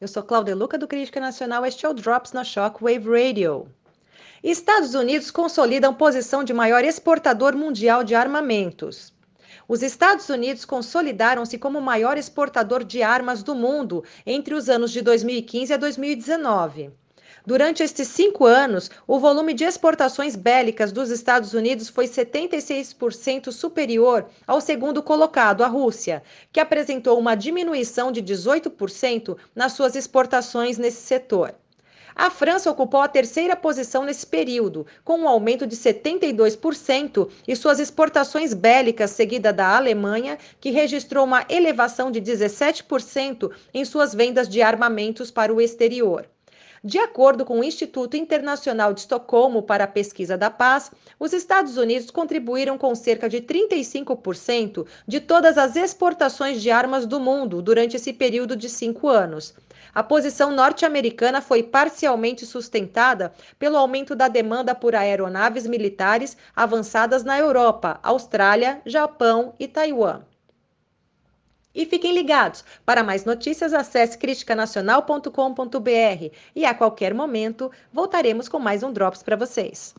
Eu sou Cláudia Luca do Crítica Nacional, este é o Drops na Shockwave Radio. Estados Unidos consolidam posição de maior exportador mundial de armamentos. Os Estados Unidos consolidaram-se como o maior exportador de armas do mundo entre os anos de 2015 a 2019. Durante estes cinco anos, o volume de exportações bélicas dos Estados Unidos foi 76% superior ao segundo colocado, a Rússia, que apresentou uma diminuição de 18% nas suas exportações nesse setor. A França ocupou a terceira posição nesse período, com um aumento de 72% e suas exportações bélicas, seguida da Alemanha, que registrou uma elevação de 17% em suas vendas de armamentos para o exterior. De acordo com o Instituto Internacional de Estocolmo para a Pesquisa da Paz, os Estados Unidos contribuíram com cerca de 35% de todas as exportações de armas do mundo durante esse período de cinco anos. A posição norte-americana foi parcialmente sustentada pelo aumento da demanda por aeronaves militares avançadas na Europa, Austrália, Japão e Taiwan. E fiquem ligados. Para mais notícias, acesse criticanacional.com.br e a qualquer momento voltaremos com mais um Drops para vocês.